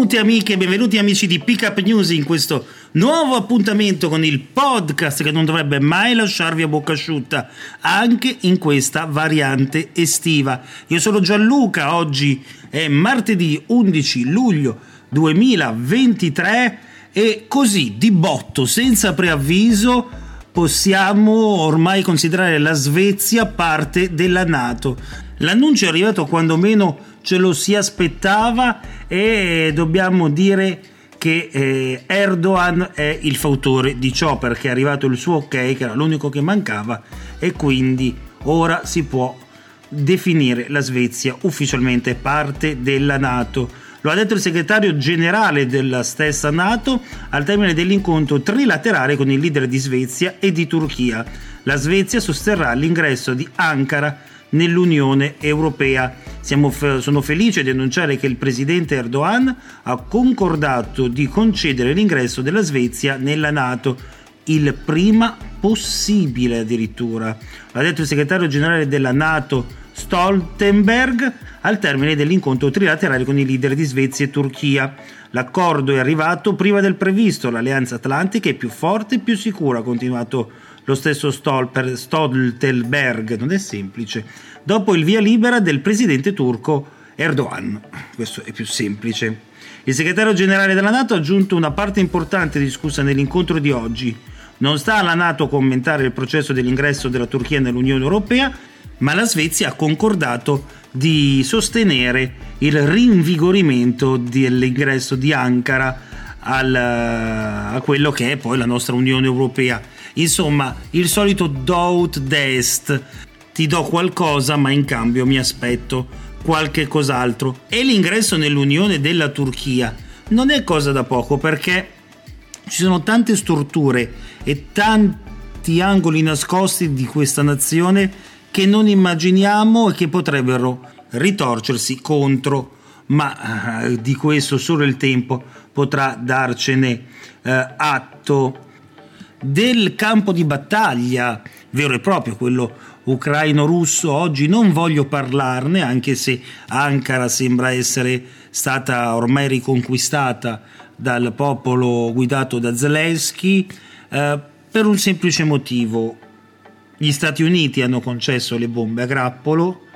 Benvenuti amiche e benvenuti amici di Pick Up News in questo nuovo appuntamento con il podcast che non dovrebbe mai lasciarvi a bocca asciutta anche in questa variante estiva. Io sono Gianluca, oggi è martedì 11 luglio 2023 e così di botto, senza preavviso, possiamo ormai considerare la Svezia parte della Nato. L'annuncio è arrivato quando meno ce lo si aspettava e dobbiamo dire che eh, Erdogan è il fautore di ciò perché è arrivato il suo ok che era l'unico che mancava e quindi ora si può definire la Svezia ufficialmente parte della Nato. Lo ha detto il segretario generale della stessa Nato al termine dell'incontro trilaterale con il leader di Svezia e di Turchia. La Svezia sosterrà l'ingresso di Ankara nell'Unione Europea. Fe- sono felice di annunciare che il presidente Erdogan ha concordato di concedere l'ingresso della Svezia nella Nato il prima possibile addirittura. L'ha detto il segretario generale della Nato Stoltenberg al termine dell'incontro trilaterale con i leader di Svezia e Turchia. L'accordo è arrivato prima del previsto, l'alleanza atlantica è più forte e più sicura, ha continuato lo stesso Stolper, Stoltenberg, non è semplice, dopo il via libera del presidente turco Erdogan. Questo è più semplice. Il segretario generale della Nato ha aggiunto una parte importante discussa nell'incontro di oggi. Non sta alla Nato commentare il processo dell'ingresso della Turchia nell'Unione Europea, ma la Svezia ha concordato di sostenere il rinvigorimento dell'ingresso di Ankara al, a quello che è poi la nostra Unione Europea. Insomma, il solito do ut dest, ti do qualcosa ma in cambio mi aspetto qualche cos'altro. E l'ingresso nell'Unione della Turchia non è cosa da poco perché ci sono tante storture e tanti angoli nascosti di questa nazione che non immaginiamo e che potrebbero ritorcersi contro, ma eh, di questo solo il tempo potrà darcene eh, atto. Del campo di battaglia vero e proprio, quello ucraino-russo, oggi non voglio parlarne, anche se Ankara sembra essere stata ormai riconquistata dal popolo guidato da Zelensky, eh, per un semplice motivo. Gli Stati Uniti hanno concesso le bombe a grappolo,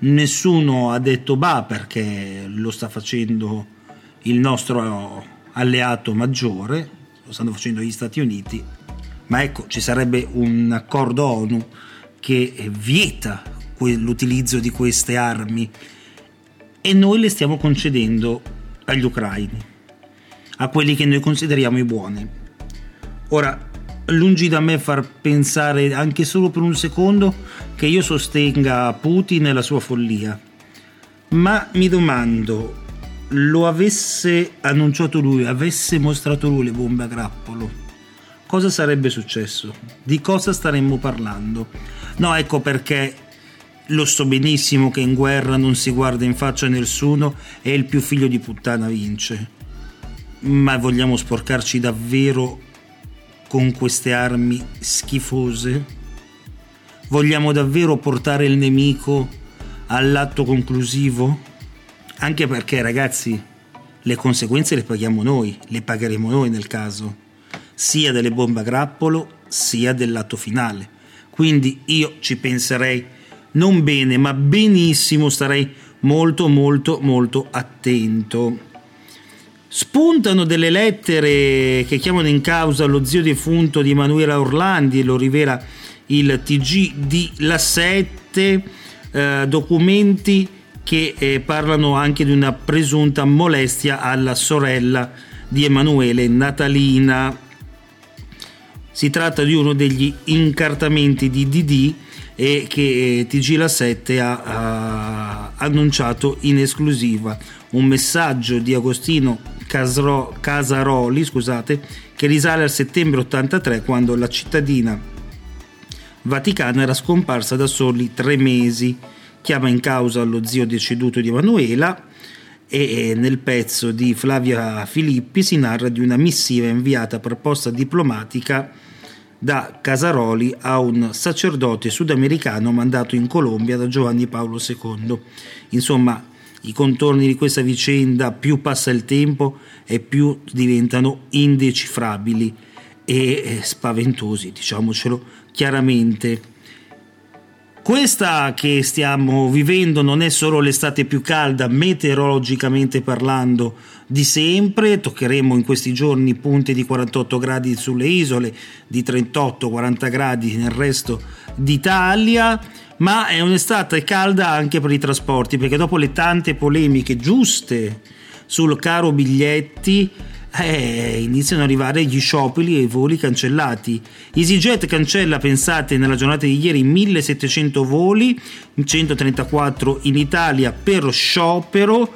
nessuno ha detto bah perché lo sta facendo il nostro alleato maggiore, lo stanno facendo gli Stati Uniti, ma ecco ci sarebbe un accordo ONU che vieta l'utilizzo di queste armi e noi le stiamo concedendo agli ucraini, a quelli che noi consideriamo i buoni. Ora, lungi da me far pensare anche solo per un secondo che io sostenga Putin e la sua follia, ma mi domando, lo avesse annunciato lui, avesse mostrato lui le bombe a grappolo, cosa sarebbe successo? Di cosa staremmo parlando? No, ecco perché lo so benissimo che in guerra non si guarda in faccia nessuno e il più figlio di puttana vince. Ma vogliamo sporcarci davvero con queste armi schifose? Vogliamo davvero portare il nemico all'atto conclusivo? Anche perché, ragazzi, le conseguenze le paghiamo noi, le pagheremo noi nel caso, sia delle bombe a grappolo sia dell'atto finale. Quindi io ci penserei non bene, ma benissimo, starei molto molto molto attento. Spuntano delle lettere che chiamano in causa lo zio defunto di Emanuela Orlandi, lo rivela il TG di La 7, eh, documenti che eh, parlano anche di una presunta molestia alla sorella di Emanuele Natalina. Si tratta di uno degli incartamenti di DD e che TG La 7 ha, ha annunciato in esclusiva. Un messaggio di Agostino Casro, Casaroli scusate, che risale al settembre 83 quando la cittadina vaticana era scomparsa da soli tre mesi. Chiama in causa lo zio deceduto di Emanuela e nel pezzo di Flavia Filippi si narra di una missiva inviata per posta diplomatica da Casaroli a un sacerdote sudamericano mandato in Colombia da Giovanni Paolo II. Insomma, i contorni di questa vicenda più passa il tempo e più diventano indecifrabili e spaventosi, diciamocelo chiaramente. Questa che stiamo vivendo non è solo l'estate più calda meteorologicamente parlando di sempre, toccheremo in questi giorni punte di 48 gradi sulle isole, di 38-40 gradi nel resto d'Italia, ma è un'estate calda anche per i trasporti, perché dopo le tante polemiche giuste sul caro biglietti, eh, iniziano ad arrivare gli scioperi e i voli cancellati. EasyJet cancella, pensate, nella giornata di ieri 1700 voli, 134 in Italia per sciopero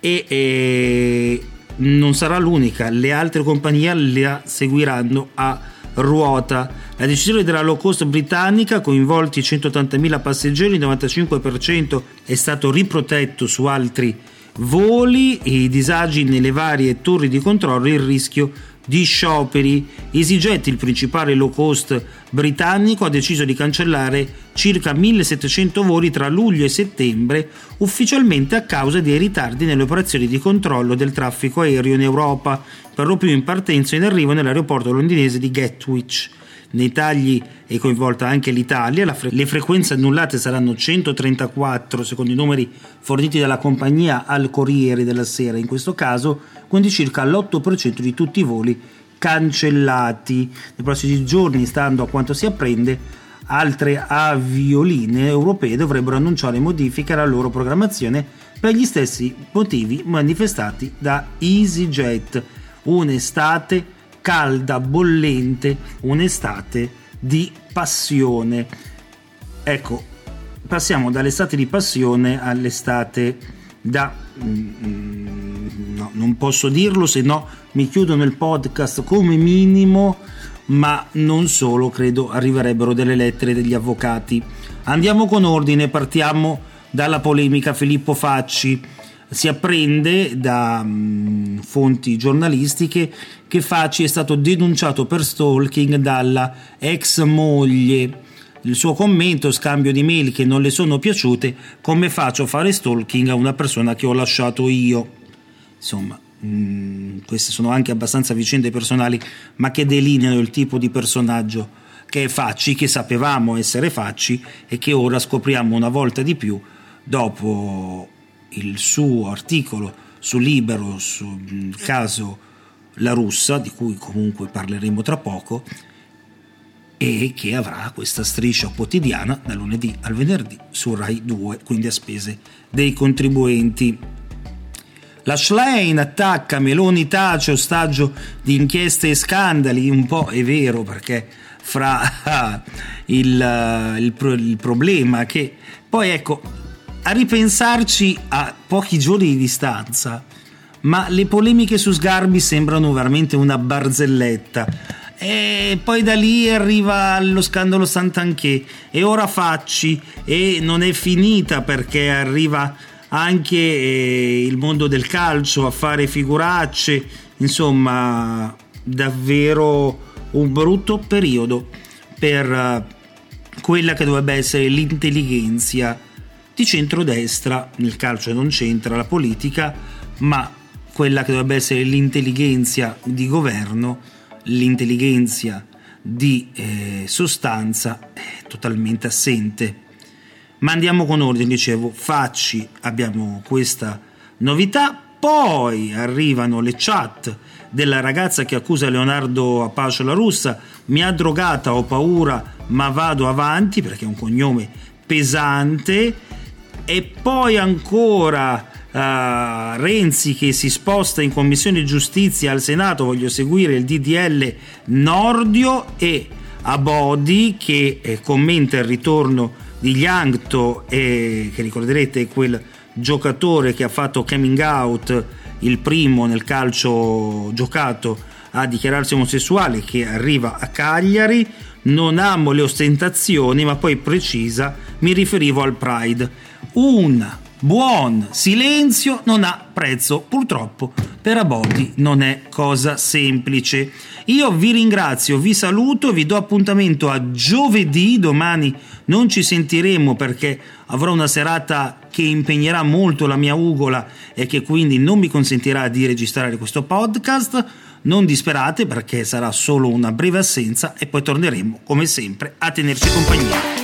e, e non sarà l'unica, le altre compagnie la seguiranno a ruota. La decisione della low cost britannica, coinvolti 180.000 passeggeri, il 95% è stato riprotetto su altri voli, i disagi nelle varie torri di controllo e il rischio di scioperi. EasyJet, il principale low cost britannico, ha deciso di cancellare circa 1700 voli tra luglio e settembre, ufficialmente a causa dei ritardi nelle operazioni di controllo del traffico aereo in Europa, per lo più in partenza e in arrivo nell'aeroporto londinese di Gatwick. Nei tagli è coinvolta anche l'Italia, fre- le frequenze annullate saranno 134 secondo i numeri forniti dalla compagnia al Corriere della Sera in questo caso, quindi circa l'8% di tutti i voli cancellati. Nei prossimi giorni, stando a quanto si apprende, altre avioline europee dovrebbero annunciare modifiche alla loro programmazione per gli stessi motivi manifestati da EasyJet. Un'estate calda, bollente, un'estate di passione. Ecco, passiamo dall'estate di passione all'estate da... Mm, no, non posso dirlo, se no mi chiudono il podcast come minimo, ma non solo, credo arriverebbero delle lettere degli avvocati. Andiamo con ordine, partiamo dalla polemica Filippo Facci si apprende da mh, fonti giornalistiche che Facci è stato denunciato per stalking dalla ex moglie. Il suo commento, scambio di mail che non le sono piaciute, come faccio a fare stalking a una persona che ho lasciato io. Insomma, mh, queste sono anche abbastanza vicende personali, ma che delineano il tipo di personaggio che è Facci, che sapevamo essere Facci e che ora scopriamo una volta di più dopo il suo articolo su Libero sul caso La Russa, di cui comunque parleremo tra poco, e che avrà questa striscia quotidiana dal lunedì al venerdì su Rai 2, quindi a spese dei contribuenti. La Schlein attacca Meloni tace ostaggio di inchieste e scandali, un po' è vero perché fra il, il, il problema che poi ecco a ripensarci a pochi giorni di distanza, ma le polemiche su Sgarbi sembrano veramente una barzelletta. E poi da lì arriva lo scandalo Sant'Anché e ora Facci e non è finita perché arriva anche eh, il mondo del calcio a fare figuracce, insomma davvero un brutto periodo per eh, quella che dovrebbe essere l'intelligenza di centrodestra, nel calcio non c'entra la politica, ma quella che dovrebbe essere l'intelligenza di governo, l'intelligenza di eh, sostanza è totalmente assente. Ma andiamo con ordine, dicevo, Facci, abbiamo questa novità, poi arrivano le chat della ragazza che accusa Leonardo Apacio la russa, mi ha drogata, ho paura, ma vado avanti perché è un cognome pesante e poi ancora Uh, Renzi che si sposta in commissione giustizia al Senato, voglio seguire il DDL Nordio e Abodi che eh, commenta il ritorno di Yangto e che ricorderete quel giocatore che ha fatto coming out il primo nel calcio giocato a dichiararsi omosessuale che arriva a Cagliari. Non amo le ostentazioni ma poi precisa mi riferivo al Pride un buon silenzio non ha prezzo. Purtroppo per Abodi non è cosa semplice. Io vi ringrazio, vi saluto, vi do appuntamento a giovedì, domani non ci sentiremo perché avrò una serata che impegnerà molto la mia ugola e che quindi non mi consentirà di registrare questo podcast. Non disperate perché sarà solo una breve assenza e poi torneremo come sempre a tenerci compagnia.